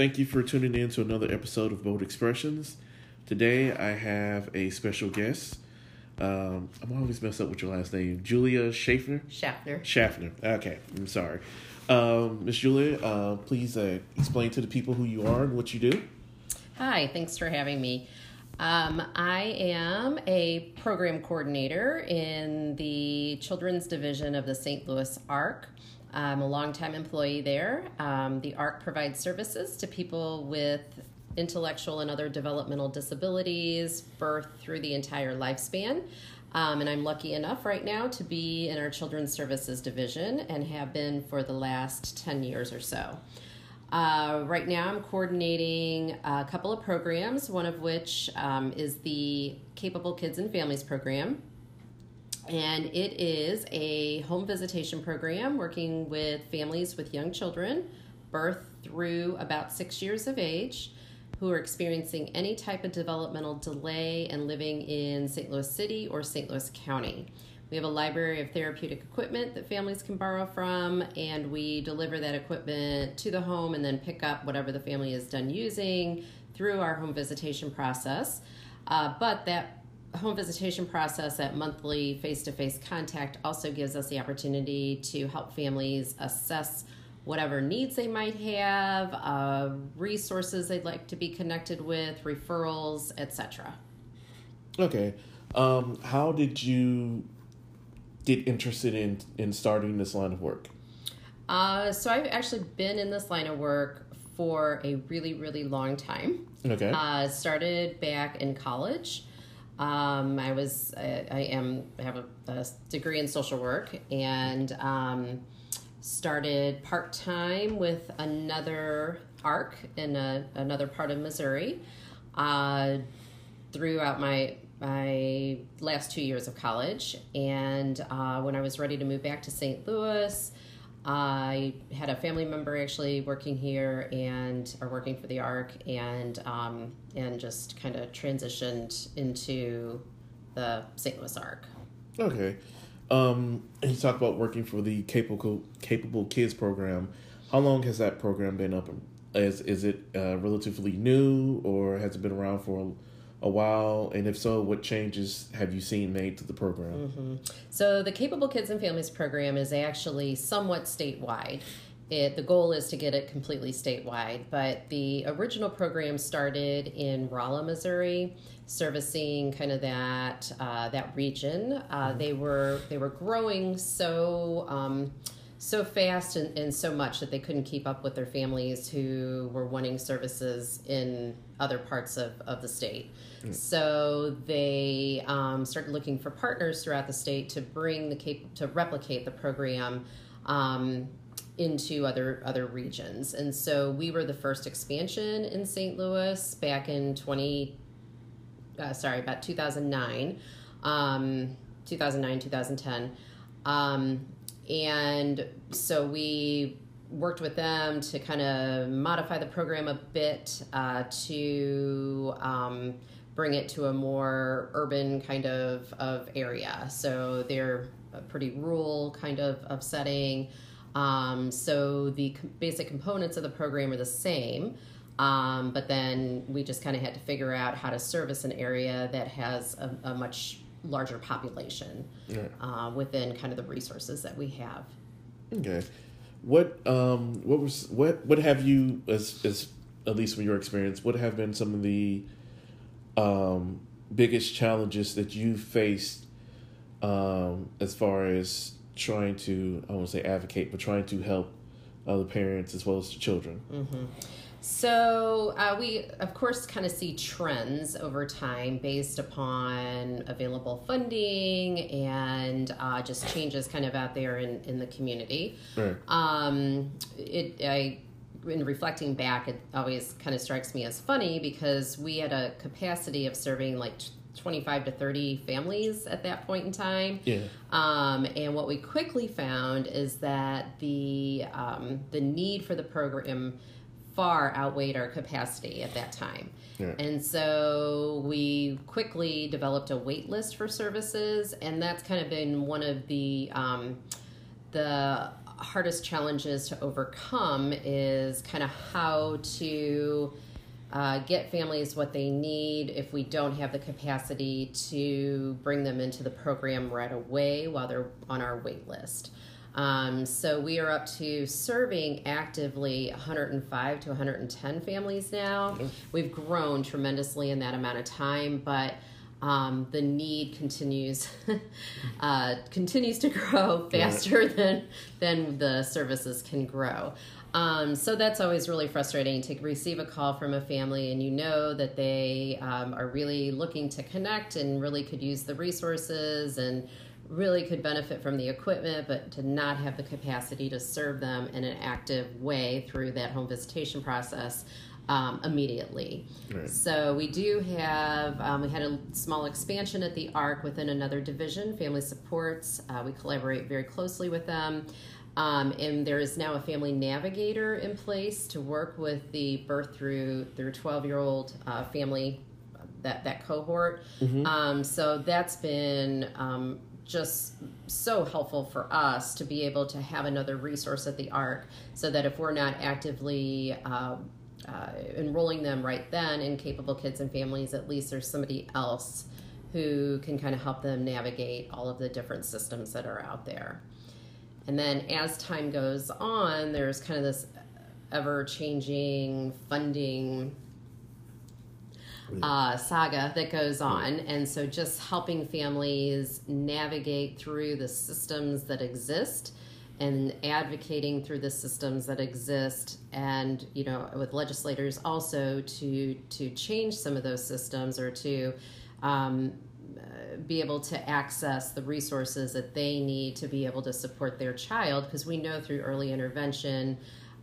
thank you for tuning in to another episode of Bold Expressions. Today I have a special guest. Um, I'm always mess up with your last name, Julia Schaffner. Schaffner. Schaffner. Okay, I'm sorry. Um, Miss Julia, uh, please uh, explain to the people who you are and what you do. Hi, thanks for having me. Um, I am a program coordinator in the children's division of the St. Louis ARC. I'm a longtime employee there. Um, the ARC provides services to people with intellectual and other developmental disabilities, birth through the entire lifespan. Um, and I'm lucky enough right now to be in our Children's Services Division and have been for the last 10 years or so. Uh, right now, I'm coordinating a couple of programs, one of which um, is the Capable Kids and Families program. And it is a home visitation program working with families with young children, birth through about six years of age, who are experiencing any type of developmental delay and living in St. Louis City or St. Louis County. We have a library of therapeutic equipment that families can borrow from, and we deliver that equipment to the home and then pick up whatever the family is done using through our home visitation process. Uh, but that home visitation process, at monthly face to face contact, also gives us the opportunity to help families assess whatever needs they might have, uh, resources they'd like to be connected with, referrals, etc. Okay. Um, how did you get interested in in starting this line of work? Uh, so I've actually been in this line of work for a really, really long time. Okay. Uh, started back in college. Um, I was I, I am I have a, a, degree in social work and um, started part time with another ARC in a, another part of Missouri. Uh, throughout my my last two years of college. And uh, when I was ready to move back to St. Louis, I had a family member actually working here and are working for the ARC, and um, and just kind of transitioned into the St. Louis ARC. Okay, um, and you talk about working for the capable capable kids program. How long has that program been up? Is is it uh, relatively new, or has it been around for? A while? And if so, what changes have you seen made to the program? Mm-hmm. So, the Capable Kids and Families program is actually somewhat statewide. It, the goal is to get it completely statewide, but the original program started in Rolla, Missouri, servicing kind of that uh, that region. Uh, mm-hmm. They were they were growing so. Um, so fast and, and so much that they couldn't keep up with their families who were wanting services in other parts of, of the state. Mm. So they um, started looking for partners throughout the state to bring the cap- to replicate the program um, into other other regions. And so we were the first expansion in St. Louis back in 20 uh, sorry, about 2009. Um, 2009, 2010. Um, and so we worked with them to kind of modify the program a bit uh, to um, bring it to a more urban kind of, of area. So they're a pretty rural kind of, of setting. Um, so the basic components of the program are the same. Um, but then we just kind of had to figure out how to service an area that has a, a much larger population yeah. uh, within kind of the resources that we have. Okay, what um what was what what have you as as at least from your experience what have been some of the um biggest challenges that you faced um as far as trying to I won't say advocate but trying to help other parents as well as the children. Mm-hmm. So uh, we, of course, kind of see trends over time based upon available funding and uh, just changes kind of out there in, in the community. Right. Um, it, I, in reflecting back, it always kind of strikes me as funny because we had a capacity of serving like 25 to 30 families at that point in time. Yeah. Um, and what we quickly found is that the um, the need for the program far outweighed our capacity at that time. Yeah. And so we quickly developed a wait list for services, and that's kind of been one of the um, the hardest challenges to overcome is kind of how to uh, get families what they need if we don't have the capacity to bring them into the program right away while they're on our wait list. Um, so we are up to serving actively 105 to 110 families now. Mm-hmm. We've grown tremendously in that amount of time, but um, the need continues uh, continues to grow faster right. than than the services can grow. Um, so that's always really frustrating to receive a call from a family and you know that they um, are really looking to connect and really could use the resources and really could benefit from the equipment, but to not have the capacity to serve them in an active way through that home visitation process um, immediately. Right. So we do have, um, we had a small expansion at the ARC within another division, Family Supports. Uh, we collaborate very closely with them. Um, and there is now a family navigator in place to work with the birth through their 12 year old uh, family, that, that cohort. Mm-hmm. Um, so that's been um, just so helpful for us to be able to have another resource at the ARC so that if we're not actively uh, uh, enrolling them right then in capable kids and families, at least there's somebody else who can kind of help them navigate all of the different systems that are out there. And then as time goes on, there's kind of this ever changing funding uh, saga that goes on. And so just helping families navigate through the systems that exist and advocating through the systems that exist and you know with legislators also to to change some of those systems or to um, be able to access the resources that they need to be able to support their child. Because we know through early intervention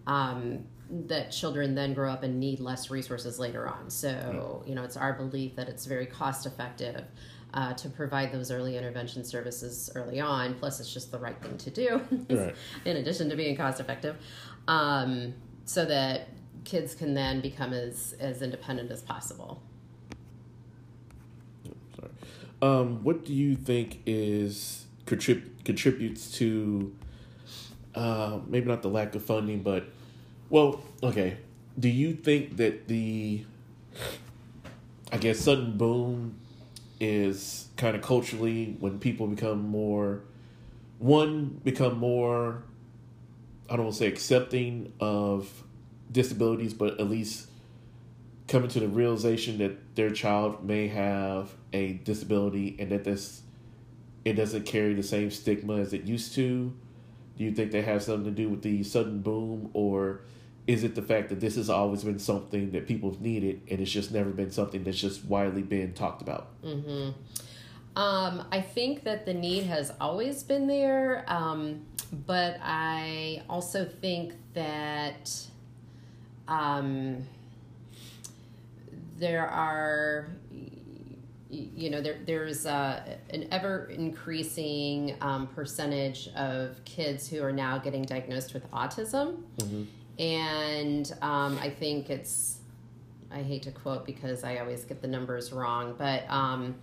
um, that children then grow up and need less resources later on. So you know it's our belief that it's very cost effective uh, to provide those early intervention services early on. Plus, it's just the right thing to do, right. in addition to being cost effective, um, so that kids can then become as, as independent as possible. Sorry. Um, what do you think is contrib- contributes to uh, maybe not the lack of funding, but well, okay. Do you think that the I guess sudden boom is kind of culturally when people become more one become more I don't want to say accepting of disabilities, but at least coming to the realization that their child may have a disability and that this it doesn't carry the same stigma as it used to. Do you think that has something to do with the sudden boom or is it the fact that this has always been something that people have needed and it's just never been something that's just widely been talked about? Mm-hmm. Um, I think that the need has always been there, um, but I also think that um, there are you know there there's uh, an ever increasing um, percentage of kids who are now getting diagnosed with autism mm-hmm and um, I think it's I hate to quote because I always get the numbers wrong, but um,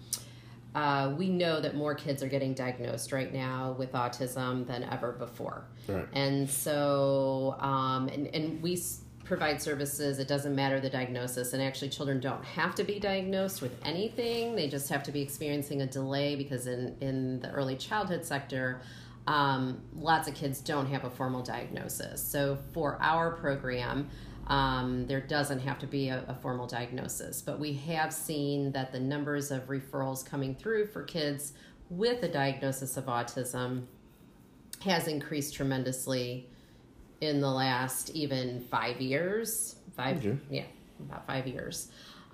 uh, we know that more kids are getting diagnosed right now with autism than ever before. Right. And so, um, and, and we provide services, it doesn't matter the diagnosis. And actually, children don't have to be diagnosed with anything, they just have to be experiencing a delay because in, in the early childhood sector, um, lots of kids don't have a formal diagnosis. So for our program, um, there doesn't have to be a, a, formal diagnosis, but we have seen that the numbers of referrals coming through for kids with a diagnosis of autism has increased tremendously in the last even five years. Five, yeah, about five years.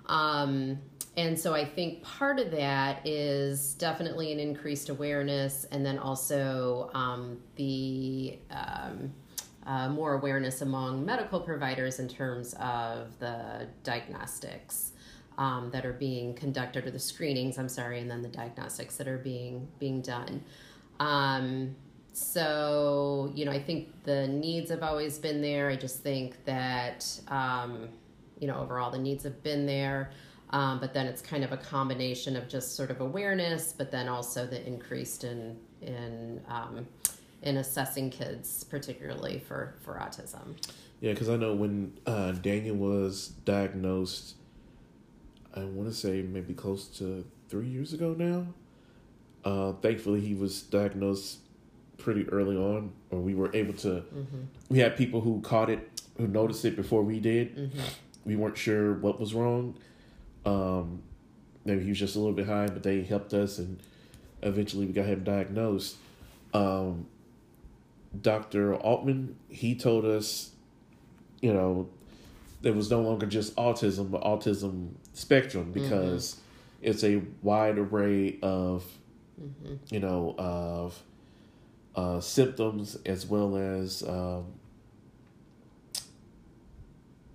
Um, and so I think part of that is definitely an increased awareness, and then also um, the um, uh, more awareness among medical providers in terms of the diagnostics um, that are being conducted, or the screenings. I'm sorry, and then the diagnostics that are being being done. Um, so you know, I think the needs have always been there. I just think that um, you know overall the needs have been there. Um, but then it's kind of a combination of just sort of awareness, but then also the increased in in um, in assessing kids, particularly for for autism. Yeah, because I know when uh, Daniel was diagnosed, I want to say maybe close to three years ago now. Uh, thankfully, he was diagnosed pretty early on, or we were able to. Mm-hmm. We had people who caught it, who noticed it before we did. Mm-hmm. We weren't sure what was wrong. Um, maybe he was just a little behind, but they helped us, and eventually we got him diagnosed. Um, Dr. Altman, he told us, you know, there was no longer just autism, but autism spectrum mm-hmm. because mm-hmm. it's a wide array of, mm-hmm. you know, of uh, symptoms as well as um,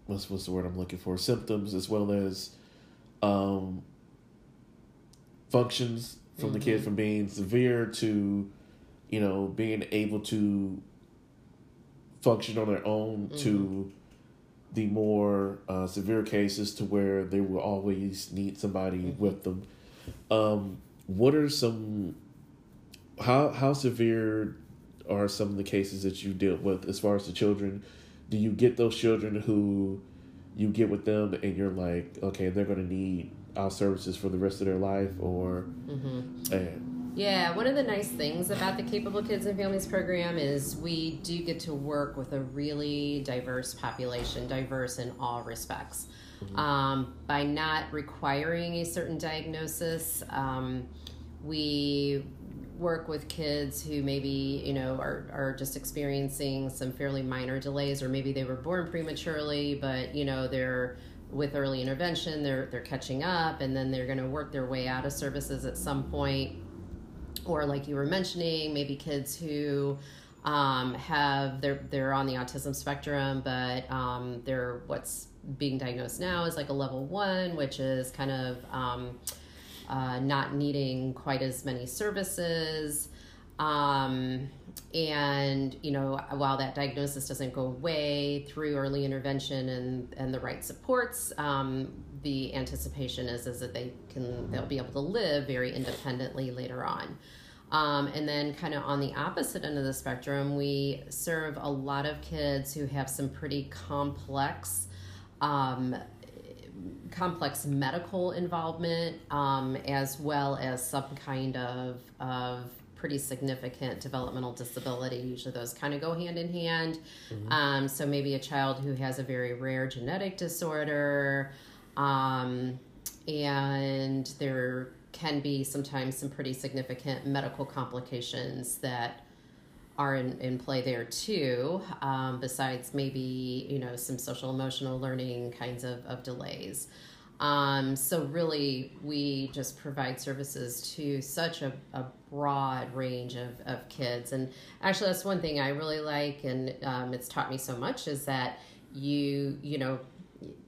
what's what's the word I'm looking for? Symptoms as well as um, functions from mm-hmm. the kid from being severe to, you know, being able to function on their own mm-hmm. to the more uh, severe cases to where they will always need somebody mm-hmm. with them. Um, what are some how how severe are some of the cases that you deal with as far as the children? Do you get those children who you get with them and you're like, okay, they're going to need our services for the rest of their life, or mm-hmm. and, yeah, one of the nice things about the Capable Kids and Families program is we do get to work with a really diverse population, diverse in all respects. Mm-hmm. Um, by not requiring a certain diagnosis, um, we work with kids who maybe you know are, are just experiencing some fairly minor delays or maybe they were born prematurely but you know they're with early intervention they're they're catching up and then they're going to work their way out of services at some point. Or like you were mentioning maybe kids who um, have they're they're on the autism spectrum but um, they're what's being diagnosed now is like a level one which is kind of um, uh, not needing quite as many services. Um, and you know while that diagnosis doesn't go away through early intervention and and the right supports um, the anticipation is is that they can they'll be able to live very independently later on. Um, and then kind of on the opposite end of the spectrum we serve a lot of kids who have some pretty complex um, complex medical involvement um, as well as some kind of of pretty significant developmental disability. Usually, those kind of go hand in hand. Mm-hmm. Um, so, maybe a child who has a very rare genetic disorder, um, and there can be sometimes some pretty significant medical complications that are in, in play there too, um, besides maybe, you know, some social emotional learning kinds of, of delays. Um, so really, we just provide services to such a, a broad range of, of kids. And actually, that's one thing I really like, and um, it's taught me so much is that you, you know,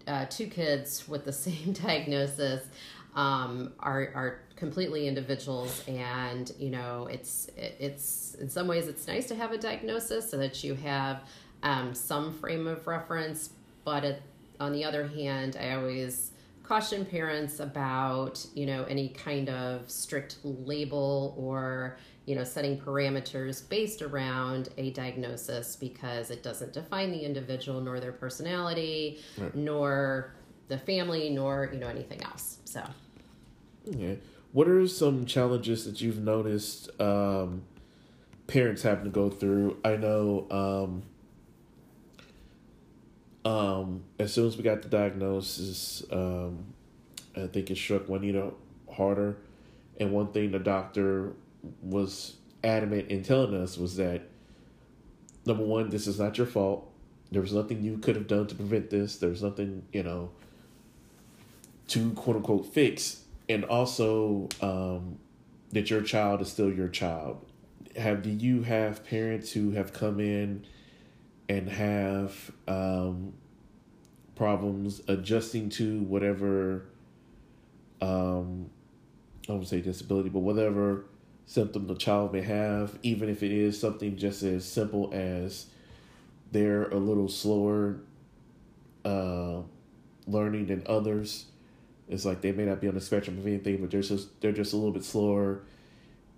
uh, two kids with the same diagnosis um, are are completely individuals, and you know, it's it's in some ways it's nice to have a diagnosis so that you have um, some frame of reference, but it, on the other hand, I always caution parents about you know any kind of strict label or you know setting parameters based around a diagnosis because it doesn't define the individual nor their personality right. nor the family nor you know anything else. So. Okay what are some challenges that you've noticed um, parents having to go through i know um, um, as soon as we got the diagnosis, um, I think it struck Juanita harder. And one thing the doctor was adamant in telling us was that number one, this is not your fault. There was nothing you could have done to prevent this. There was nothing, you know, to quote unquote fix. And also, um, that your child is still your child. Have do you have parents who have come in and have um, problems adjusting to whatever um, I won't say disability, but whatever symptom the child may have, even if it is something just as simple as they're a little slower uh, learning than others. It's like they may not be on the spectrum of anything, but they're just they're just a little bit slower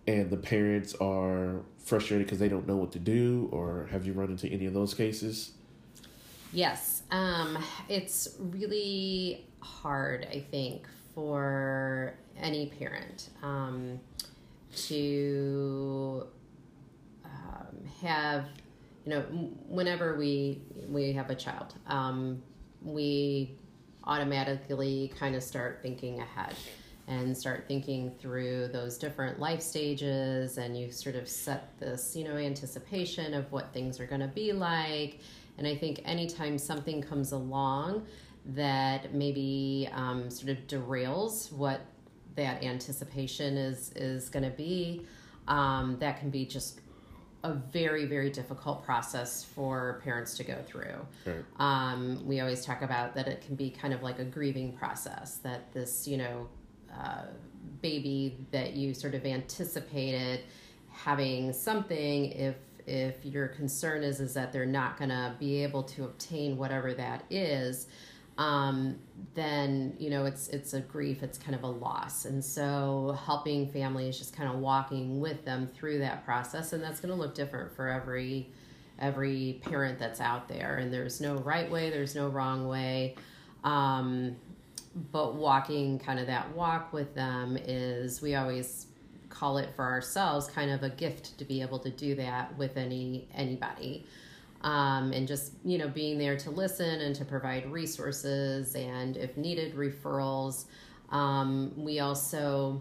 and the parents are frustrated because they don't know what to do, or have you run into any of those cases? Yes, um, it's really hard, I think, for any parent um, to um, have, you know, whenever we we have a child, um, we automatically kind of start thinking ahead and start thinking through those different life stages and you sort of set this you know anticipation of what things are going to be like. And i think anytime something comes along that maybe um, sort of derails what that anticipation is is going to be um, that can be just a very very difficult process for parents to go through right. um, we always talk about that it can be kind of like a grieving process that this you know uh, baby that you sort of anticipated having something if if your concern is is that they're not going to be able to obtain whatever that is um, then you know it's it's a grief it's kind of a loss. And so helping families just kind of walking with them through that process. And that's going to look different for every every parent that's out there. And there's no right way there's no wrong way. Um, but walking kind of that walk with them is we always call it for ourselves kind of a gift to be able to do that with any anybody um, and just you know being there to listen and to provide resources and if needed referrals um, we also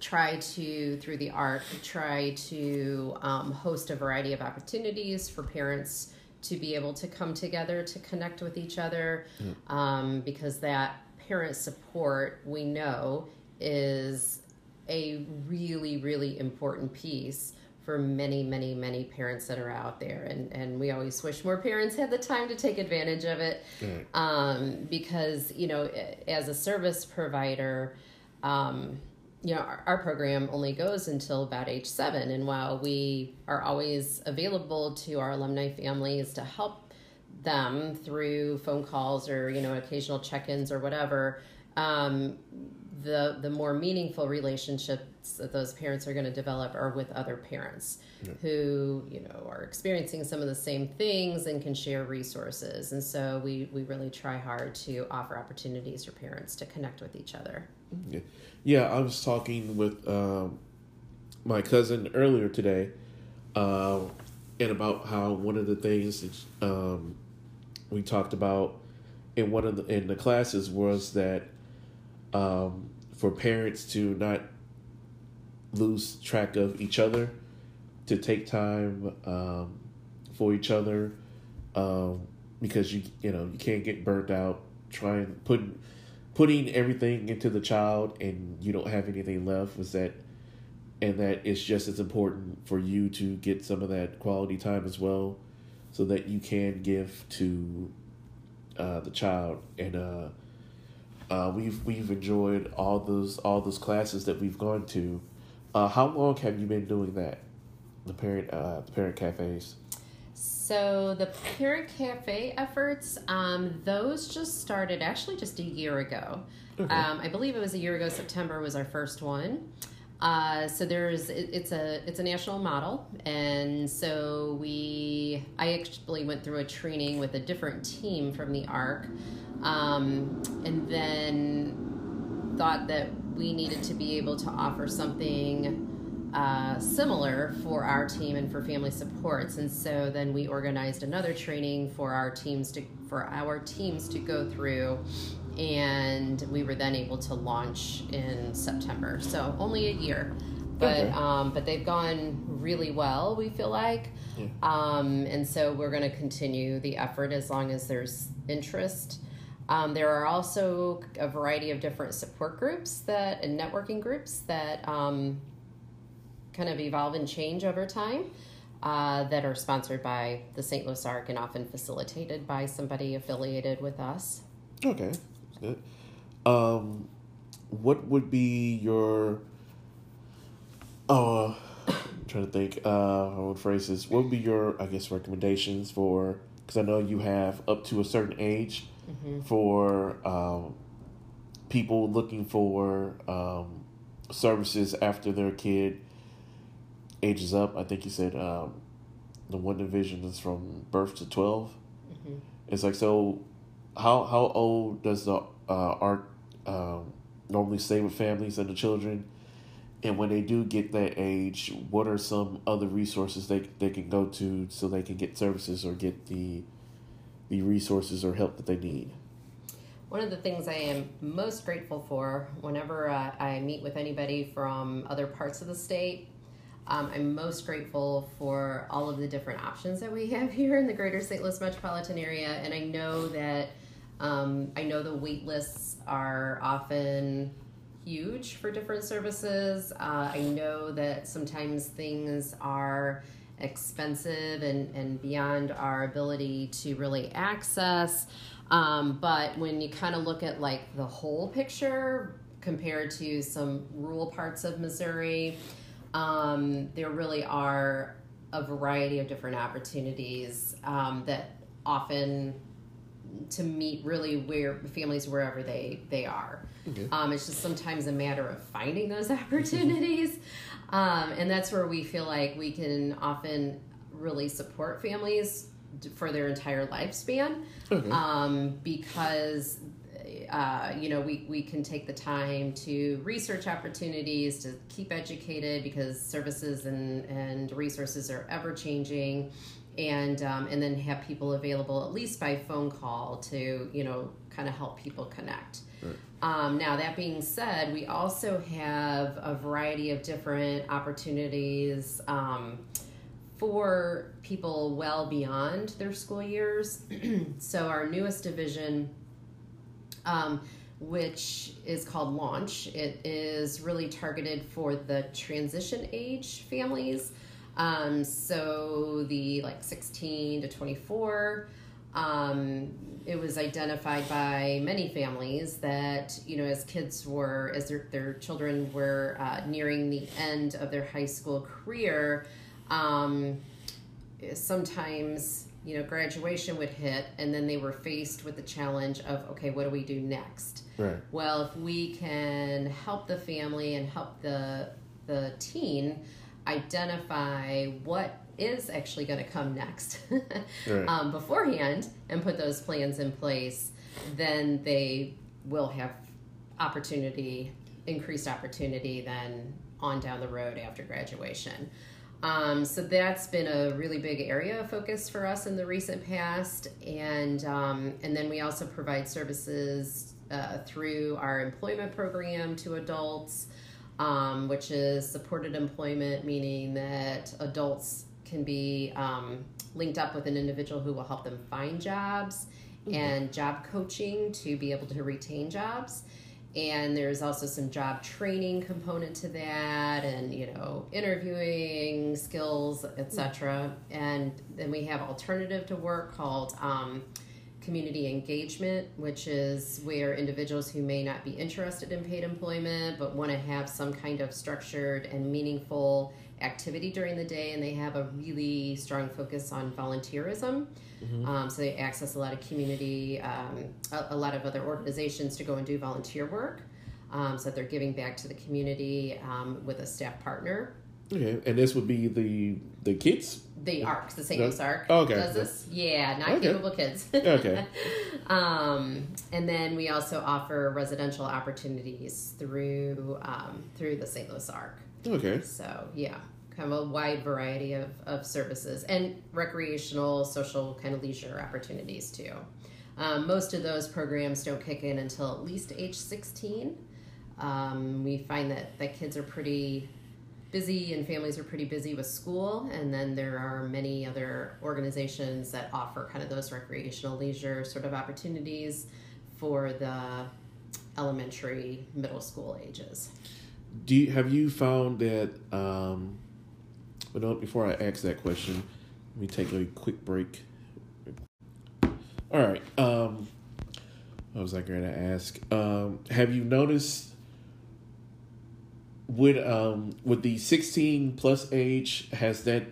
try to through the ARC try to um, host a variety of opportunities for parents to be able to come together to connect with each other mm. because that parent support we know is a really really important piece for many, many, many parents that are out there. And, and we always wish more parents had the time to take advantage of it. Right. Um, because, you know, as a service provider, um, you know, our, our, program only goes until about age seven. And while we are always available to our alumni families to help them through phone calls or, you know, occasional check ins or whatever, um, the the more meaningful relationships that those parents are going to develop are with other parents yeah. who you know are experiencing some of the same things and can share resources. And so we we really try hard to offer opportunities for parents to connect with each other. Yeah, yeah i was talking with um, my cousin earlier today uh, and about how one of the things that um, we talked about in one of the in the classes was that um, for parents to not lose track of each other, to take time um, for each other, um, because you you know you can't get burnt out trying putting putting everything into the child and you don't have anything left. Was that and that it's just as important for you to get some of that quality time as well, so that you can give to uh, the child and uh, uh, we've we've enjoyed all those all those classes that we've gone to. Uh, how long have you been doing that? The parent uh, the parent cafes. So the parent cafe efforts, um, those just started actually just a year ago. Okay. Um, I believe it was a year ago. September was our first one. Uh, so there's it, it's a it's a national model, and so we I actually went through a training with a different team from the ARC um, and then thought that we needed to be able to offer something uh, similar for our team and for family supports. And so then we organized another training for our teams to for our teams to go through and we were then able to launch in September. So only a year, but okay. um, but they've gone really well. We feel like, yeah. um, and so we're going to continue the effort as long as there's interest. Um, there are also a variety of different support groups that and networking groups that um, kind of evolve and change over time uh, that are sponsored by the St. Louis ARC and often facilitated by somebody affiliated with us. Okay, good. Um, what would be your uh, I'm trying to think uh, how would phrase this. What would be your I guess recommendations for because I know you have up to a certain age mm-hmm. for um, people looking for um, services after their kid ages up. I think you said um, the one division is from birth to 12 mm-hmm. It's like so. How how old does the uh, ARC um, normally stay with families and the children? And when they do get that age, what are some other resources they they can go to so they can get services or get the the resources or help that they need? One of the things I am most grateful for whenever uh, I meet with anybody from other parts of the state, um, I'm most grateful for all of the different options that we have here in the greater St. Louis metropolitan area. And I know that um, I know the wait lists are often huge for different services. Uh, I know that sometimes things are expensive and, and beyond our ability to really access. Um, but when you kind of look at like the whole picture compared to some rural parts of Missouri, um, there really are a variety of different opportunities um, that often to meet really where families wherever they they are. Okay. Um, it's just sometimes a matter of finding those opportunities, um, and that's where we feel like we can often really support families for their entire lifespan okay. um, because uh, you know we, we can take the time to research opportunities to keep educated because services and, and resources are ever changing and um, and then have people available at least by phone call to you know kind of help people connect. Um, now that being said we also have a variety of different opportunities um, for people well beyond their school years. so, our newest division, um, which is called Launch, it is really targeted for the transition age families. Um, so, the like 16 to 24. Um, it was identified by many families that you know as kids were as their, their children were uh, nearing the end of their high school career um, sometimes you know graduation would hit and then they were faced with the challenge of okay what do we do next? Right. Well if we can help the family and help the the teen identify what is actually going to come next right. um, beforehand and put those plans in place then they will have opportunity increased opportunity then on down the road after graduation um, so that's been a really big area of focus for us in the recent past, and um, and then we also provide services uh, through our employment program to adults, um, which is supported employment, meaning that adults can be um, linked up with an individual who will help them find jobs, mm-hmm. and job coaching to be able to retain jobs. And there's also some job training component to that and you know interviewing skills etc and then we have alternative to work called um, community engagement which is where individuals who may not be interested in paid employment but want to have some kind of structured and meaningful activity during the day and they have a really strong focus on volunteerism Mm-hmm. Um, so they access a lot of community, um, a, a, lot of other organizations to go and do volunteer work. Um, so that they're giving back to the community um, with a staff partner. Okay, and this would be the the kids. The ARC, the St. Louis ARC. Oh, okay. Does this? Yeah, not okay. capable kids. okay. Um, and then we also offer residential opportunities through um, through the St. Louis ARC. Okay. So yeah kind of a wide variety of, of services and recreational, social, kind of leisure opportunities too. Um, most of those programs don't kick in until at least age 16. Um, we find that, that kids are pretty busy and families are pretty busy with school, and then there are many other organizations that offer kind of those recreational leisure sort of opportunities for the elementary, middle school ages. Do you, have you found that um, but no, before I ask that question, let me take a quick break. All right. Um, what was I going to ask? Um, have you noticed with um, with the sixteen plus age has that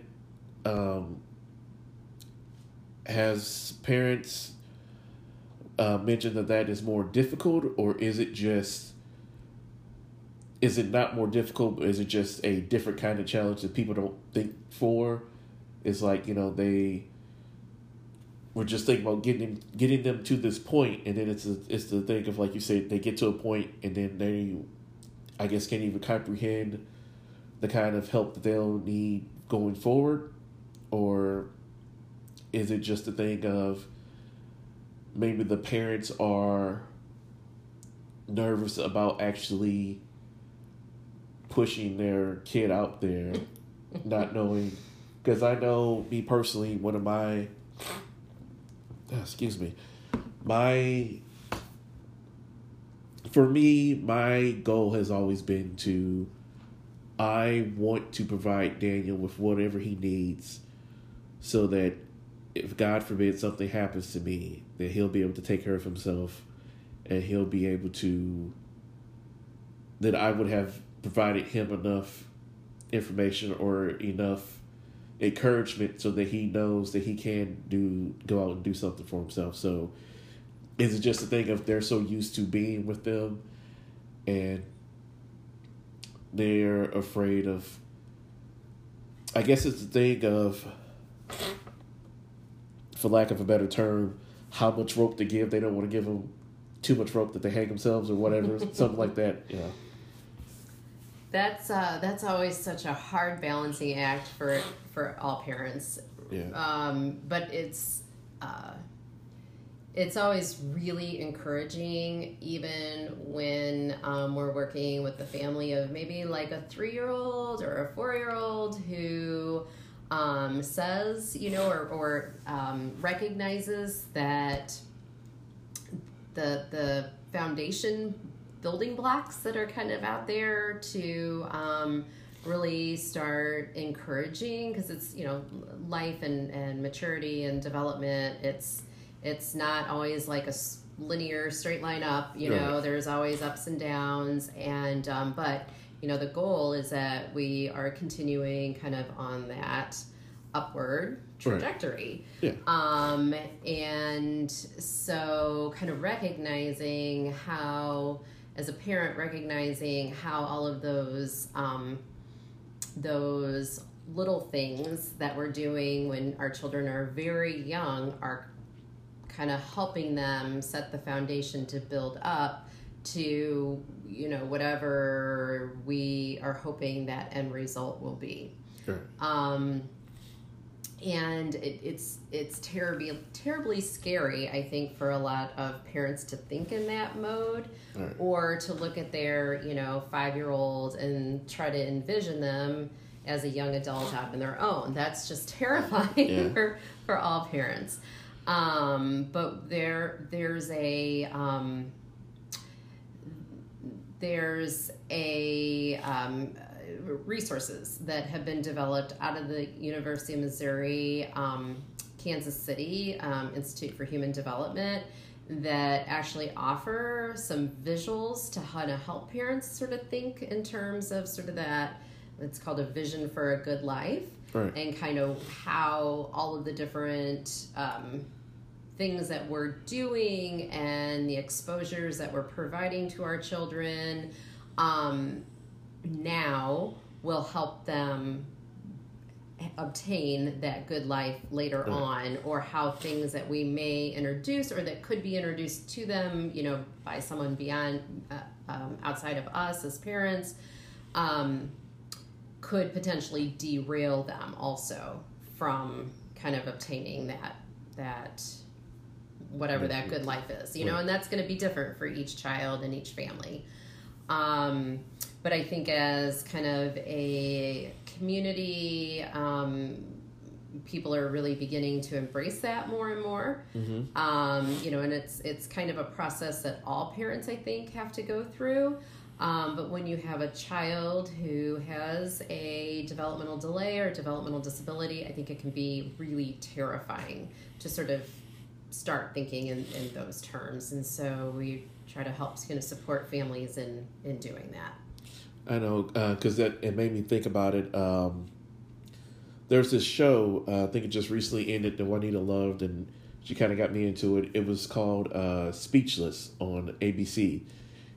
um, has parents uh, mentioned that that is more difficult, or is it just is it not more difficult? Is it just a different kind of challenge that people don't think for? It's like you know they were just thinking about getting getting them to this point, and then it's a, it's the thing of like you said they get to a point, and then they, I guess, can't even comprehend the kind of help that they'll need going forward, or is it just a thing of maybe the parents are nervous about actually pushing their kid out there, not knowing. Because I know me personally, one of my, ah, excuse me, my, for me, my goal has always been to, I want to provide Daniel with whatever he needs so that if God forbid something happens to me, that he'll be able to take care of himself and he'll be able to, that I would have provided him enough information or enough encouragement so that he knows that he can do go out and do something for himself. So is it just a thing of they're so used to being with them and they're afraid of I guess it's the thing of for lack of a better term, how much rope to give. They don't want to give them too much rope that they hang themselves or whatever, something like that. Yeah. That's uh, that's always such a hard balancing act for for all parents. Yeah. Um, but it's uh, it's always really encouraging, even when um, we're working with the family of maybe like a three year old or a four year old who um, says, you know, or, or um, recognizes that the the foundation building blocks that are kind of out there to um, really start encouraging because it's you know life and, and maturity and development it's it's not always like a linear straight line up you know right. there's always ups and downs and um, but you know the goal is that we are continuing kind of on that upward trajectory right. yeah. um, and so kind of recognizing how as a parent recognizing how all of those um, those little things that we're doing when our children are very young are kind of helping them set the foundation to build up to you know whatever we are hoping that end result will be sure. um, and it, it's it's terribly terribly scary i think for a lot of parents to think in that mode right. or to look at their you know five year old and try to envision them as a young adult out on their own that's just terrifying yeah. for for all parents um, but there there's a um, there's a um, resources that have been developed out of the University of Missouri, um, Kansas City um, Institute for Human Development that actually offer some visuals to how to help parents sort of think in terms of sort of that it's called a vision for a good life right. and kind of how all of the different um, things that we're doing and the exposures that we're providing to our children um, now will help them obtain that good life later on or how things that we may introduce or that could be introduced to them you know by someone beyond uh, um, outside of us as parents um, could potentially derail them also from kind of obtaining that that whatever that good life is you know and that's going to be different for each child and each family. Um, but I think as kind of a community, um, people are really beginning to embrace that more and more. Mm-hmm. Um, you know, and it's it's kind of a process that all parents, I think, have to go through. Um, but when you have a child who has a developmental delay or developmental disability, I think it can be really terrifying to sort of start thinking in, in those terms. And so we try to help kind of support families in, in doing that. I know, because uh, that it made me think about it. Um, there's this show, uh, I think it just recently ended that Juanita loved, and she kind of got me into it. It was called uh, Speechless on ABC.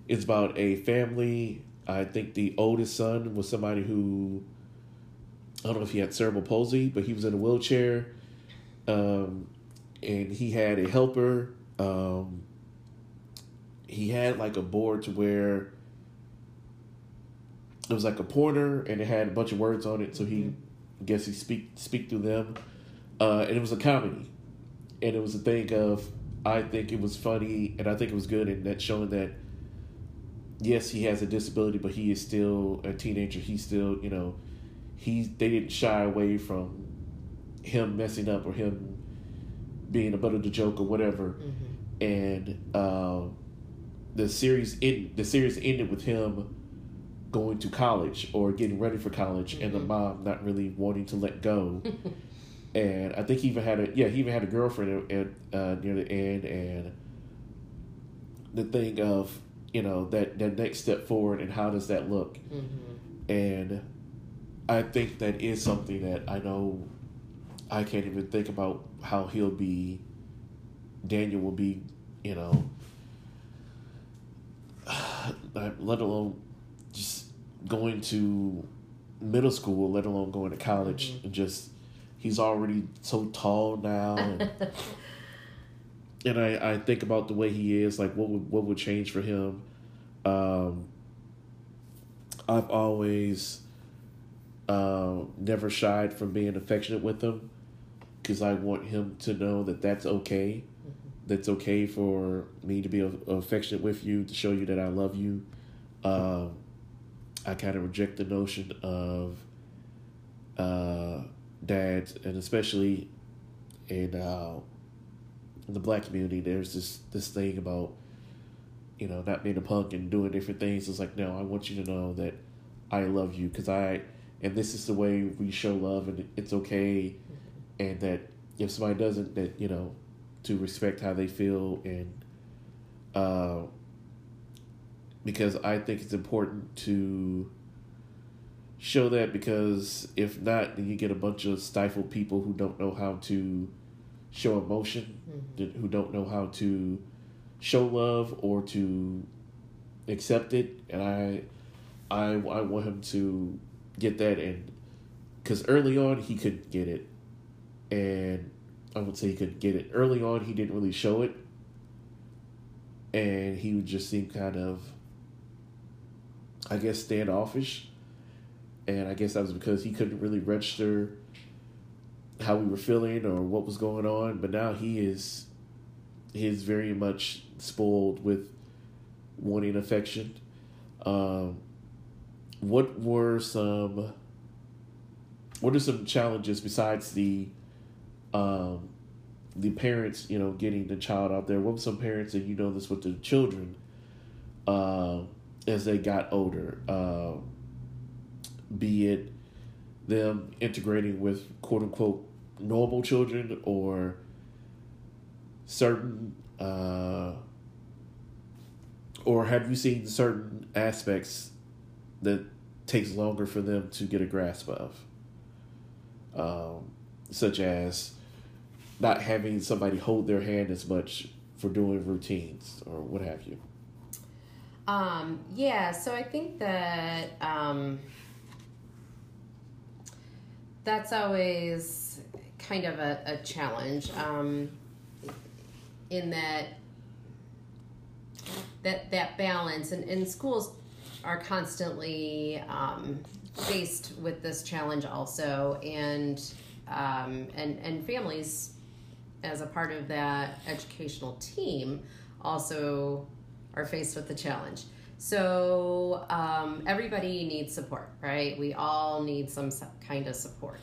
It's about a family I think the oldest son was somebody who I don't know if he had cerebral palsy, but he was in a wheelchair, um, and he had a helper. Um, he had like a board to where it was like a pointer, and it had a bunch of words on it. So he, I guess he speak speak through them, uh, and it was a comedy, and it was a thing of I think it was funny, and I think it was good, and that showing that yes, he has a disability, but he is still a teenager. He's still, you know, he they didn't shy away from him messing up or him being a butt of the joke or whatever. Mm-hmm. And uh, the series in the series ended with him going to college or getting ready for college, mm-hmm. and the mm-hmm. mom not really wanting to let go. and I think he even had a yeah he even had a girlfriend at, uh, near the end, and the thing of you know that that next step forward and how does that look mm-hmm. and i think that is something that i know i can't even think about how he'll be daniel will be you know let alone going to middle school let alone going to college mm-hmm. and just he's already so tall now and and I, I think about the way he is, like what would what would change for him. Um, I've always uh, never shied from being affectionate with him because I want him to know that that's okay. Mm-hmm. That's okay for me to be affectionate with you to show you that I love you. Um, I kind of reject the notion of uh, dads, and especially in uh, the black community, there's this this thing about you know not being a punk and doing different things. It's like no, I want you to know that I love you because I and this is the way we show love and it's okay, and that if somebody doesn't, that you know to respect how they feel and uh, because I think it's important to show that because if not, then you get a bunch of stifled people who don't know how to show emotion, mm-hmm. who don't know how to show love or to accept it. And I, I, I want him to get that, and because early on he couldn't get it, and I would say he couldn't get it early on. He didn't really show it, and he would just seem kind of, I guess, standoffish. And I guess that was because he couldn't really register how we were feeling or what was going on. But now he is he is very much spoiled with wanting affection. Um, what were some what are some challenges besides the um, the parents, you know, getting the child out there? What were some parents and you know this with the children uh, as they got older? Uh, be it them integrating with quote unquote normal children or certain uh, or have you seen certain aspects that takes longer for them to get a grasp of um, such as not having somebody hold their hand as much for doing routines or what have you um, yeah so i think that um, that's always kind of a, a challenge um, in that that that balance and, and schools are constantly um, faced with this challenge also and um, and and families as a part of that educational team also are faced with the challenge so um, everybody needs support right we all need some kind of support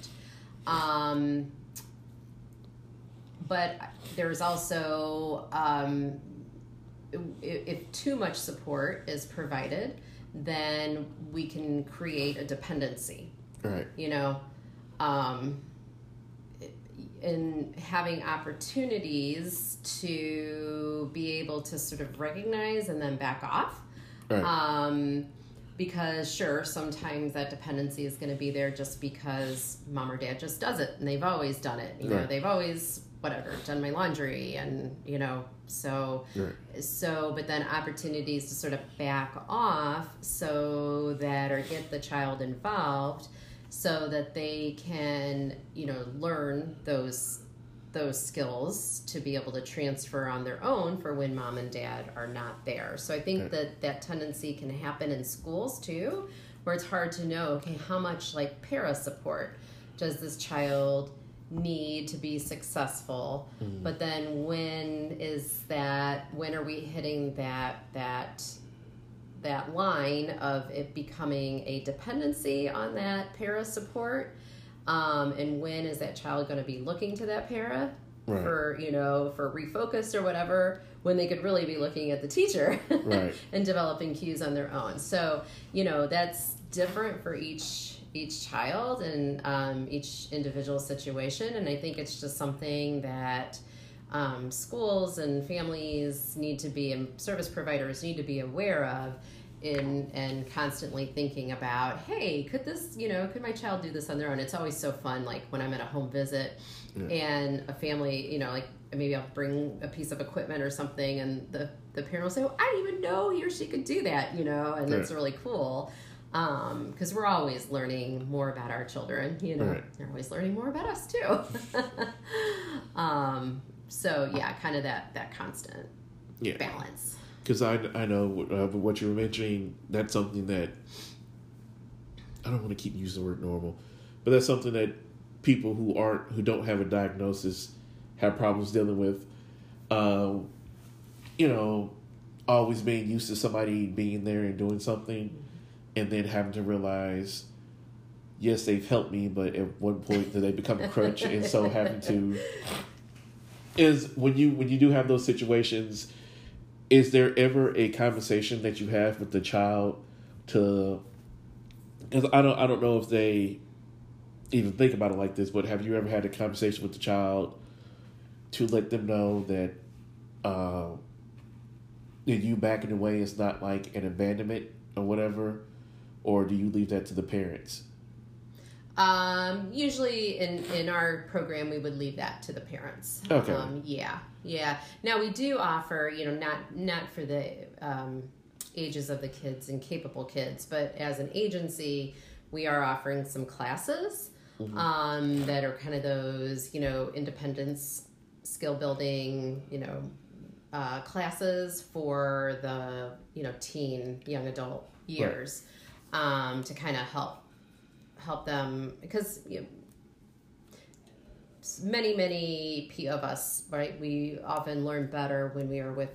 um, but there's also um, if, if too much support is provided, then we can create a dependency. Right. You know, um, in having opportunities to be able to sort of recognize and then back off. Right. Um, because sure, sometimes that dependency is going to be there just because mom or dad just does it and they've always done it. You right. know, they've always whatever done my laundry and you know so Right. so but then opportunities to sort of back off so that or get the child involved so that they can you know learn those those skills to be able to transfer on their own for when mom and dad are not there. So i think that that tendency can happen in schools too where it's hard to know okay how much like para support does this child need to be successful? Hmm. But then when is that when are we hitting that that that line of it becoming a dependency on that para support um, and when is that child going to be looking to that para Right. for you know for refocus or whatever when they could really be looking at the teacher Right. and developing cues on their own so you know that's different for each each child and um, each individual situation and i think it's just something that um, schools and families need to be and service providers need to be aware of in and constantly thinking about hey could this you know could my child do this on their own? It's always so fun like when i'm at a home visit and a family you know like maybe i'll bring a piece of equipment or something and the the parent will say well, i didn't even know he or she could do that you know and it's really cool because we're always learning more about our children you know? Right. they're always learning more about us too. Um, so yeah kind of that that constant Yeah. balance Because I, I know uh, what you were mentioning, that's something that I don't want to keep using the word normal, but that's something that people who aren't, who don't have a diagnosis have problems dealing with. Um, you know, always being used to somebody being there and doing something, and then having to realize, yes, they've helped me, but at one point do they become a crutch, and so having to is when you when you do have those situations is there ever a conversation that you have with the child to because I don't I don't know if they even think about it like this, but have you ever had a conversation with the child to let them know that uh, that you backing away is not like an abandonment or whatever, or do you leave that to the parents? Um, usually in, in our program, we would leave that to the parents. Okay. Um, yeah, yeah. Now we do offer, you know, not not for the um, ages of the kids and capable kids, but as an agency, we are offering some classes um, that are kind of those, you know, independence, skill building, you know, uh, classes for the you know teen young adult years um, to kind of help help them because you know, many many p- of us right we often learn better when we are with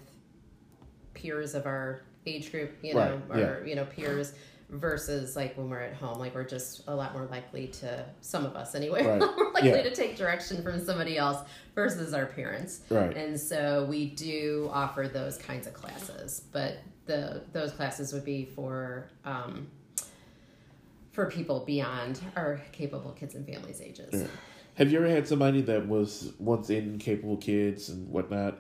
peers of our age group you know Right, or you know peers versus like when we're at home like we're just a lot more likely to some of us anyway Right, we're likely yeah. to take direction from somebody else versus our parents Right. and so we do offer those kinds of classes but the those classes would be for um, for people beyond our capable kids and families ages. Have you ever had somebody that was once in capable kids and whatnot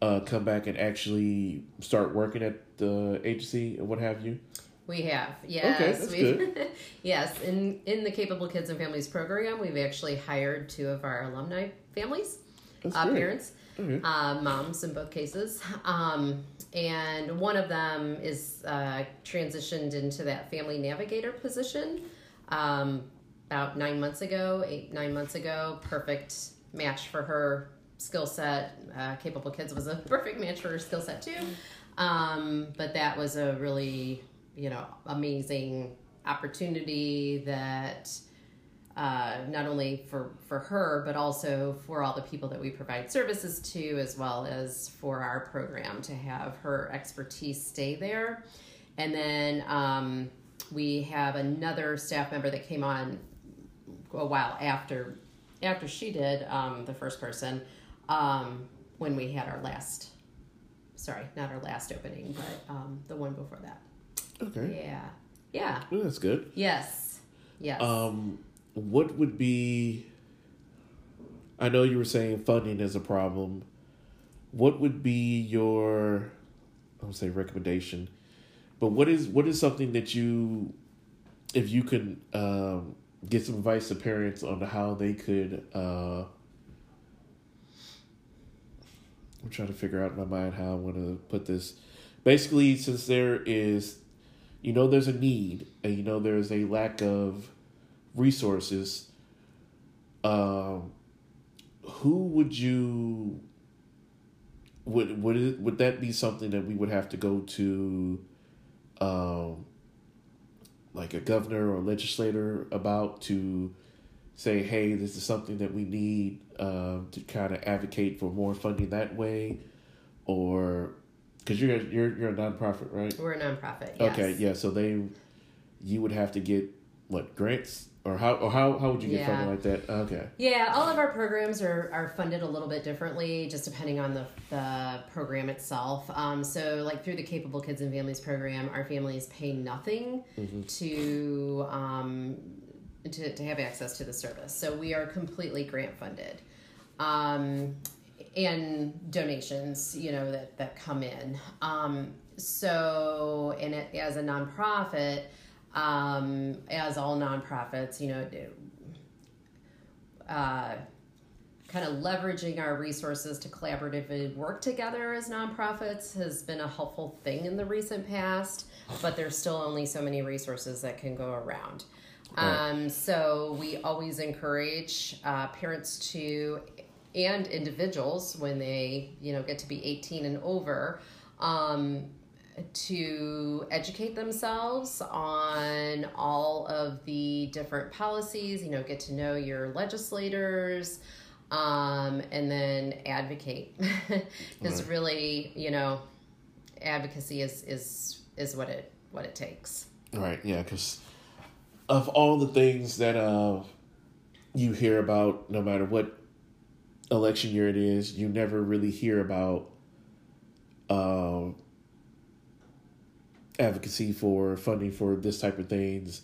uh, come back and actually start working at the agency and what have you? We have, yes, we've, yes. In in the Capable Kids and Families program, we've actually hired two of our alumni families, uh, parents, Okay. uh, moms in both cases, um, and one of them is uh, transitioned into that family navigator position um, about nine months ago, eight nine months ago. Perfect match for her skill set. Uh, Capable Kids was a perfect match for her skill set too. Um, but that was a really you know amazing opportunity that uh, not only for for her but also for all the people that we provide services to as well as for our program to have her expertise stay there. And then um, we have another staff member that came on a while after after she did um, the first person um, when we had our last sorry not our last opening but um, the one before that. Okay. yeah. Yeah. Well, that's good. yes. Yes. Um, what would be? I know you were saying funding is a problem. What would be your? I would say recommendation, but what is what is something that you, if you could um, get some advice to parents on how they could uh, I'm trying to figure out in my mind how I'm going to put this. Basically, since there is, you know, there's a need and you know there's a lack of resources. Um, who would you would would it would that be something that we would have to go to um like a governor or legislator about to say hey this is something that we need um, to kind of advocate for more funding that way or because you're you're you're a nonprofit right We're a nonprofit. Yes. okay yeah so they you would have to get what grants or how or how how would you get Yeah. funding like that okay Yeah, all of our programs are, are funded a little bit differently, just depending on the, the program itself. Um, so, like through the Capable Kids and Families program, our families pay nothing to, um, to to have access to the service. So we are completely grant funded, um, and donations, you know, that that come in. Um, so, and it, as a nonprofit, um, as all nonprofits, you know, uh, kind of leveraging our resources to collaboratively work together as nonprofits has been a helpful thing in the recent past, but there's still only so many resources that can go around. Um, so we always encourage uh, parents to and individuals when they you know get to be 18 and over um, to educate themselves on all of the different policies you know get to know your legislators um, and then advocate. Because really you know advocacy is is is what it what it takes. Right, yeah, because of all the things that uh, you hear about, no matter what election year it is, you never really hear about um, advocacy for funding for this type of things.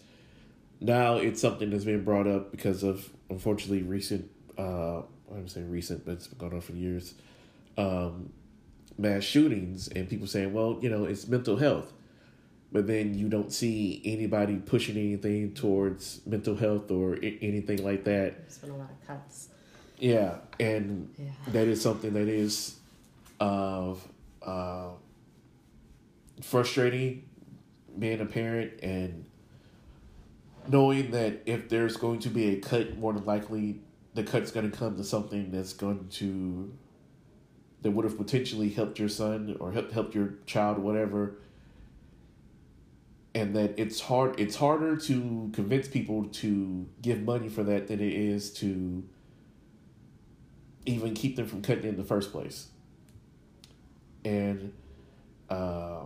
Now it's something that's being brought up because of, unfortunately, recent, uh, I'm saying recent, but it's been going on for years, um, mass shootings, and people saying, well, you know, it's mental health but then you don't see anybody pushing anything towards mental health or I- anything like that. there's been a lot of cuts Yeah, and Yeah. that is something that is of uh, frustrating being a parent and knowing that if there's going to be a cut, more than likely the cut's going to come to something that's going to that would have potentially helped your son or helped helped your child whatever. And that it's hard it's harder to convince people to give money for that than it is to even keep them from cutting in the first place. And uh,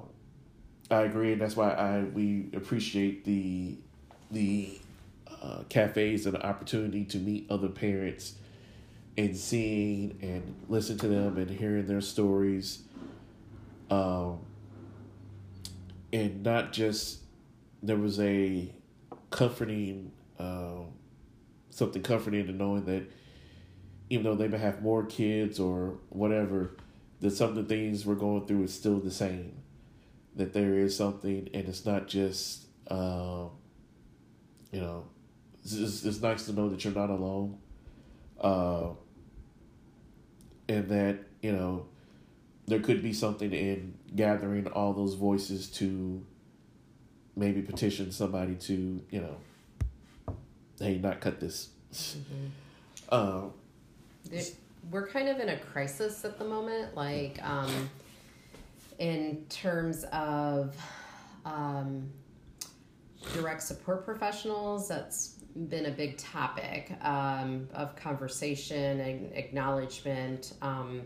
I agree and that's why I we appreciate the the uh, cafes and the opportunity to meet other parents and seeing and listen to them and hearing their stories um, and not just there was a comforting um, something comforting to knowing that even though they may have more kids or whatever that some of the things we're going through is still the same that there is something and it's not just um, you know it's, it's, it's nice to know that you're not alone uh, and that you know there could be something in gathering all those voices to maybe petition somebody to you know hey not cut this. Um There- we're kind of in a crisis at the moment, like um, in terms of um, direct support professionals. That's been a big topic um, of conversation and acknowledgement. Um,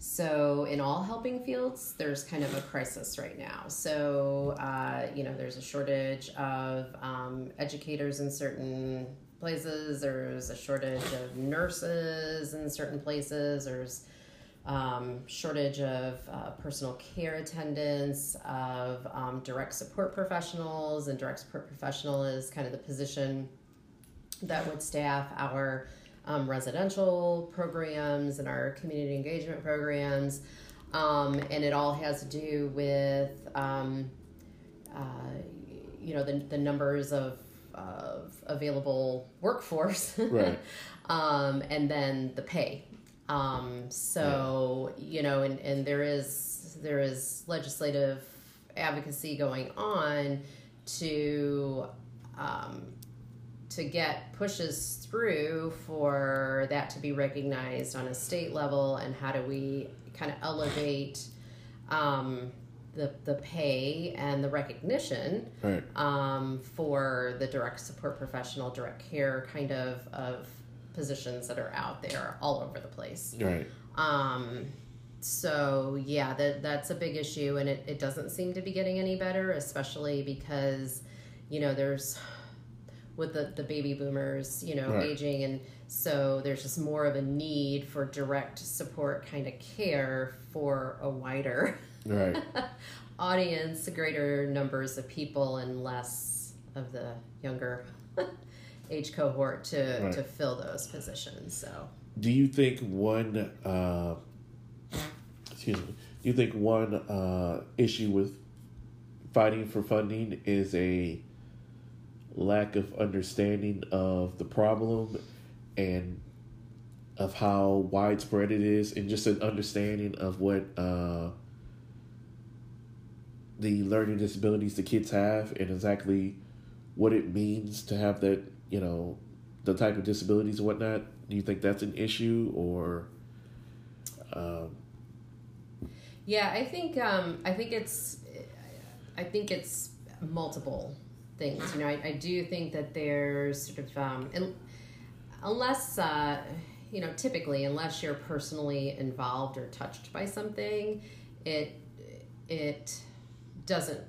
so, in all helping fields, there's kind of a crisis right now. So, uh, you know, there's a shortage of um, educators in certain places, there's a shortage of nurses in certain places, there's um, shortage of uh, personal care attendants, of um, direct support professionals, and direct support professional is kind of the position that would staff our um, residential programs and our community engagement programs. Um, and it all has to do with, um, uh, you know, the, the numbers of, of available workforce. Right. um, and then the pay. Um, so you know, and, and there is there is legislative advocacy going on to um, to get pushes through for that to be recognized on a state level, and how do we kind of elevate um, the the pay and the recognition Right. um, for the direct support professional, direct care kind of of positions that are out there all over the place. Right. Um, so yeah, that that's a big issue, and it, it doesn't seem to be getting any better, especially because you know there's with the the baby boomers, you know, Right. aging, and so there's just more of a need for direct support kind of care for a wider Right. audience, greater numbers of people, and less of the younger age cohort to Right. to fill those positions. So. Do you think one, uh, excuse me, do you think one uh, issue with fighting for funding is a lack of understanding of the problem and of how widespread it is, and just an understanding of what uh, the learning disabilities the kids have, and exactly what it means to have that, you know, the type of disabilities and whatnot. Do you think that's an issue, or um, Yeah, I think um, I think it's I think it's multiple things. You know, I, I do think that there's sort of um, unless uh, you know typically unless you're personally involved or touched by something, it it doesn't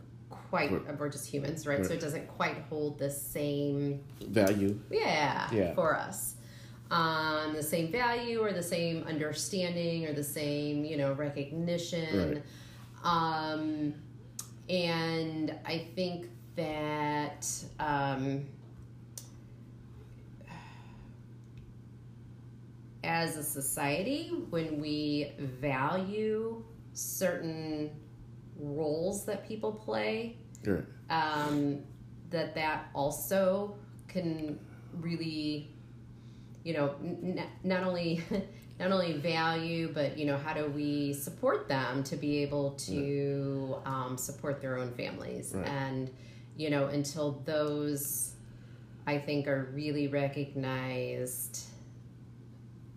quite. Right. We're just humans, right? So it doesn't quite hold the same value? yeah, Yeah. for us um, the same value or the same understanding or the same you know recognition um, and i think that um, as a society when we value certain roles that people play Right. um, that that also can really you know n- not only not only value but you know how do we support them to be able to um, support their own families Right. and you know until those i think are really recognized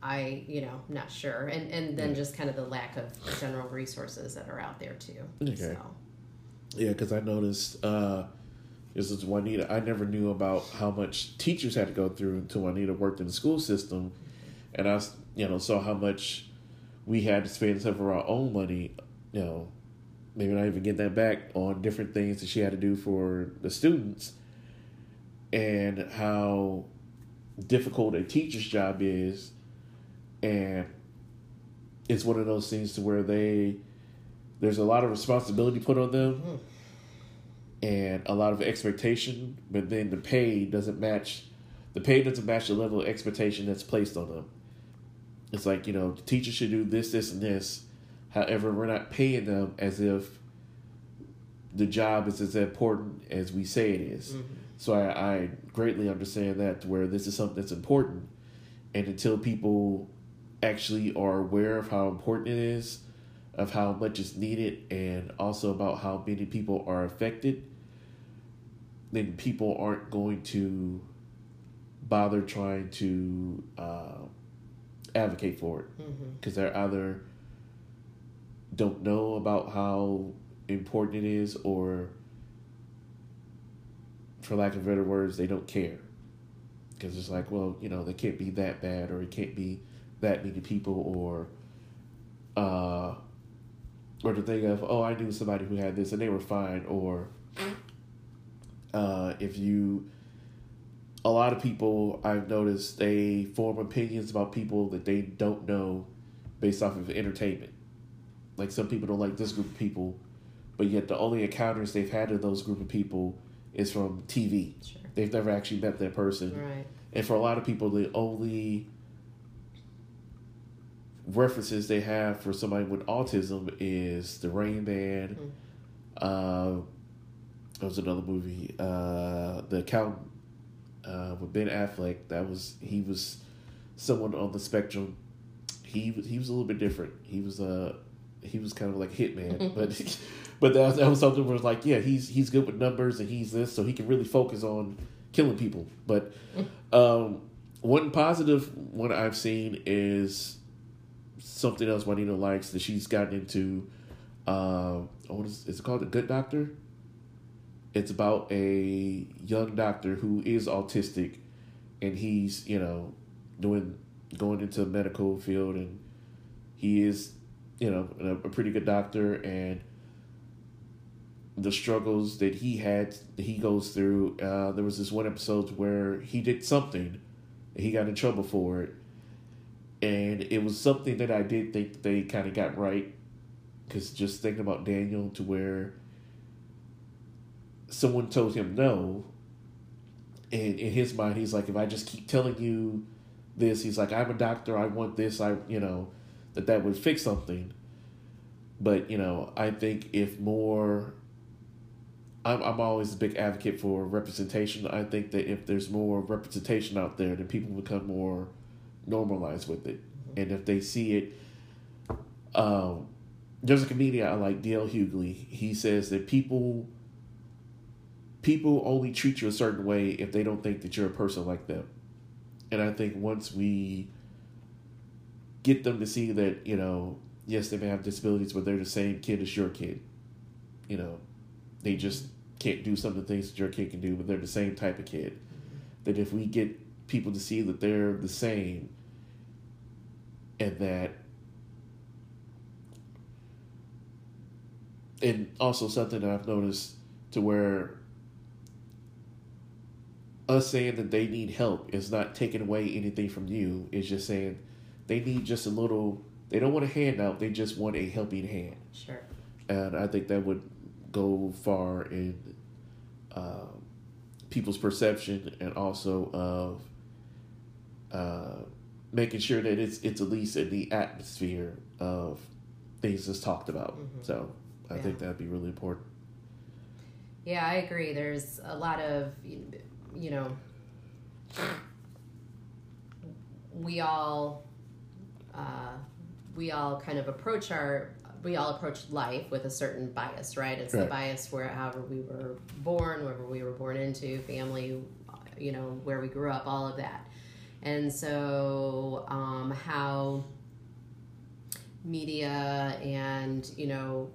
i you know not sure and and then Yeah. just kind of the lack of general resources that are out there too Okay. so Yeah, because I noticed uh, this is Juanita. I never knew about how much teachers had to go through until Juanita worked in the school system, and I, s- you know, saw how much we had to spend some of our own money. You know, maybe not even get that back on different things that she had to do for the students, and how difficult a teacher's job is, and it's one of those things to where they there's a lot of responsibility put on them Mhm. and a lot of expectation but then the pay doesn't match the pay doesn't match the level of expectation that's placed on them it's like you know the teacher should do this this and this however we're not paying them as if the job is as important as we say it is. so I, I greatly understand that where this is something that's important and until people actually are aware of how important it is of how much is needed and also about how many people are affected, then people aren't going to bother trying to uh, advocate for it. Mm-hmm. because they're either don't know about how important it is or for lack of better words they don't care. Because it's like well you know they can't be that bad or it can't be that many people or uh or to think of oh i knew somebody who had this and they were fine or uh if you a lot of people i've noticed they form opinions about people that they don't know based off of entertainment like some people don't like this group of people but yet the only encounters they've had with those group of people is from tv Sure. they've never actually met that person Right. and for a lot of people, the only references they have for somebody with autism is the Rain Man. Mm. Uh, there was another movie, uh, The Accountant, uh, with Ben Affleck. That was he was someone on the spectrum. he he was a little bit different. He was uh he was kind of like hitman, but but that was, that was something where it's like yeah he's he's good with numbers and he's this so he can really focus on killing people. But um, one positive one I've seen is something else Juanita likes that she's gotten into. Uh, what is, is it called? The Good Doctor. It's about a young doctor who is autistic, and he's you know doing going into medical field, and he is you know a, a pretty good doctor, and the struggles that he had he goes through. Uh, there was this one episode where he did something, and he got in trouble for it, and it was something that I did think they kind of got right, because just thinking about Daniel to where someone told him no, and in his mind he's like, if I just keep telling you this, he's like, I'm a doctor, I want this, I you know, that that would fix something. But you know, I think if more I'm I'm always a big advocate for representation. I think that if there's more representation out there, then people become more normalized with it. And if they see it, um, there's a comedian I like, D.L. Hughley. He says that people people only treat you a certain way if they don't think that you're a person like them. And I think once we get them to see that, you know, yes, they may have disabilities, but they're the same kid as your kid. You know, they just can't do some of the things that your kid can do, but they're the same type of kid. That if we get people to see that they're the same and that and also something that I've noticed to where us saying that they need help is not taking away anything from you. It's just saying they need just a little. They don't want a handout. They just want a helping hand. Sure. And I think that would go far in uh, people's perception and also of uh, making sure that it's it's at least in the atmosphere of things that's talked about. Mm-hmm. So I yeah. think that'd be really important. Yeah, I agree. There's a lot of you know we all uh, we all kind of approach our we all approach life with a certain bias, right? It's right. the bias where however we were born, wherever we were born into, family, you know, where we grew up, all of that. And so, um, how media and you know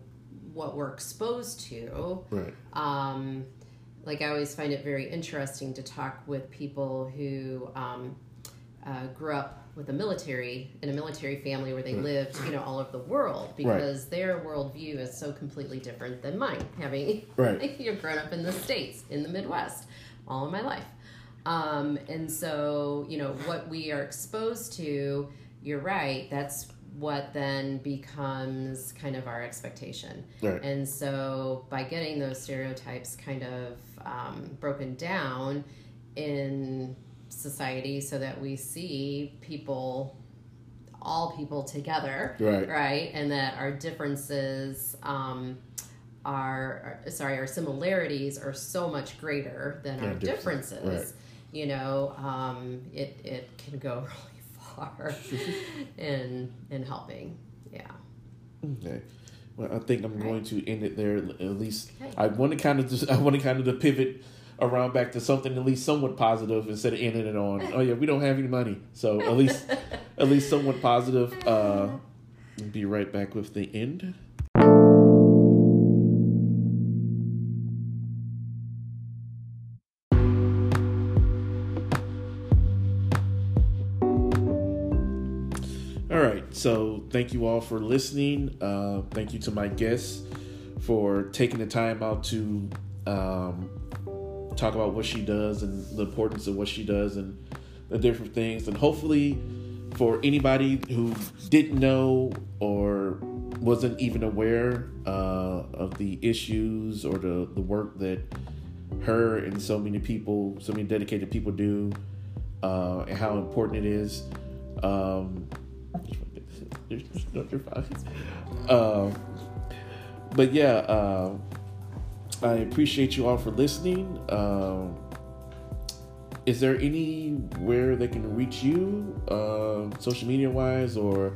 what we're exposed to, right? Um, like I always find it very interesting to talk with people who um, uh, grew up with a military in a military family where they right. lived, you know, all over the world because right. their worldview is so completely different than mine. Having right, you've grown up in the states in the Midwest all of my life, um, and so you know what we are exposed to. You're right. That's what then becomes kind of our expectation. Right. And so by getting those stereotypes kind of um, broken down in society so that we see people all people together right right and that our differences um, are sorry our similarities are so much greater than yeah, our differences right. You know um, it it can go really far in in helping. Yeah. Okay. Well i think i'm right. going to end it there at least. Okay. i want to kind of just i want to kind of to pivot around back to something at least somewhat positive instead of ending it on oh yeah we don't have any money. So at least at least somewhat positive uh be right back with the end so thank you all for listening uh thank you to my guests for taking the time out to um talk about what she does and the importance of what she does and the different things. And hopefully, for anybody who didn't know or wasn't even aware uh, of the issues or the, the work that her and so many people, so many dedicated people do, uh, and how important it is. Um, uh, but yeah, uh, I appreciate you all for listening. Um, is there anywhere they can reach you, uh, social media wise, or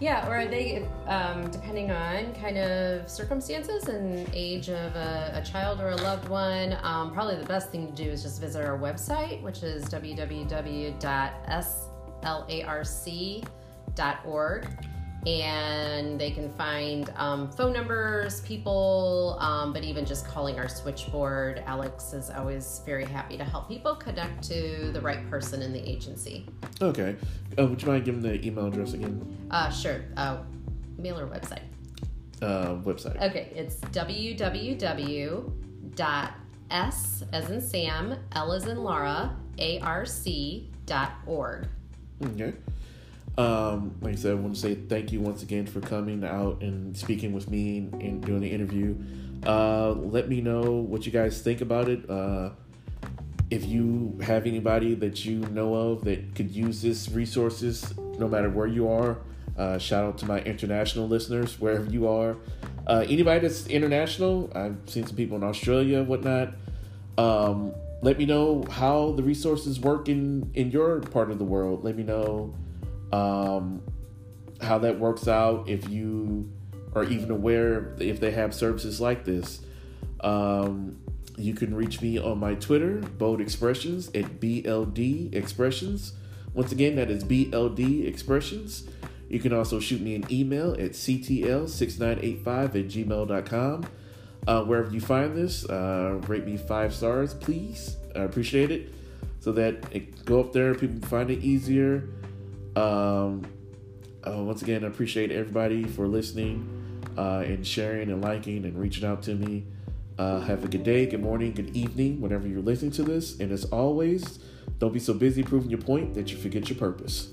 yeah, or they, um, depending on kind of circumstances and age of a, a child or a loved one, um, probably the best thing to do is just visit our website, which is www.slarc.org and they can find um, phone numbers, people, um, but even just calling our switchboard. Alex is always very happy to help people connect to the right person in the agency. Okay. Uh, would you mind giving the email address again? Uh, sure. Uh, mail or website? Uh, website. Okay, it's www.s as in Sam, L as in Laura, a-r-c arc.org. Okay. Um, like I said, I want to say thank you once again for coming out and speaking with me and doing the interview. Uh, let me know what you guys think about it. Uh, if you have anybody that you know of that could use this resources, no matter where you are, uh, shout out to my international listeners wherever you are. Uh, anybody that's international, I've seen some people in Australia, whatnot. Um, let me know how the resources work in in your part of the world. Let me know um, how that works out, if you are even aware if they have services like this. Um, you can reach me on my Twitter, Bold Expressions, at BLD Expressions. Once again, that is BLD Expressions. You can also shoot me an email at ctl6985 at gmail.com. Uh, wherever you find this, uh, rate me five stars, please. I appreciate it. So that it go up there, people find it easier. Um, uh, once again, I appreciate everybody for listening uh, and sharing and liking and reaching out to me. Uh, have a good day, good morning, good evening, whenever you're listening to this. And as always, don't be so busy proving your point that you forget your purpose.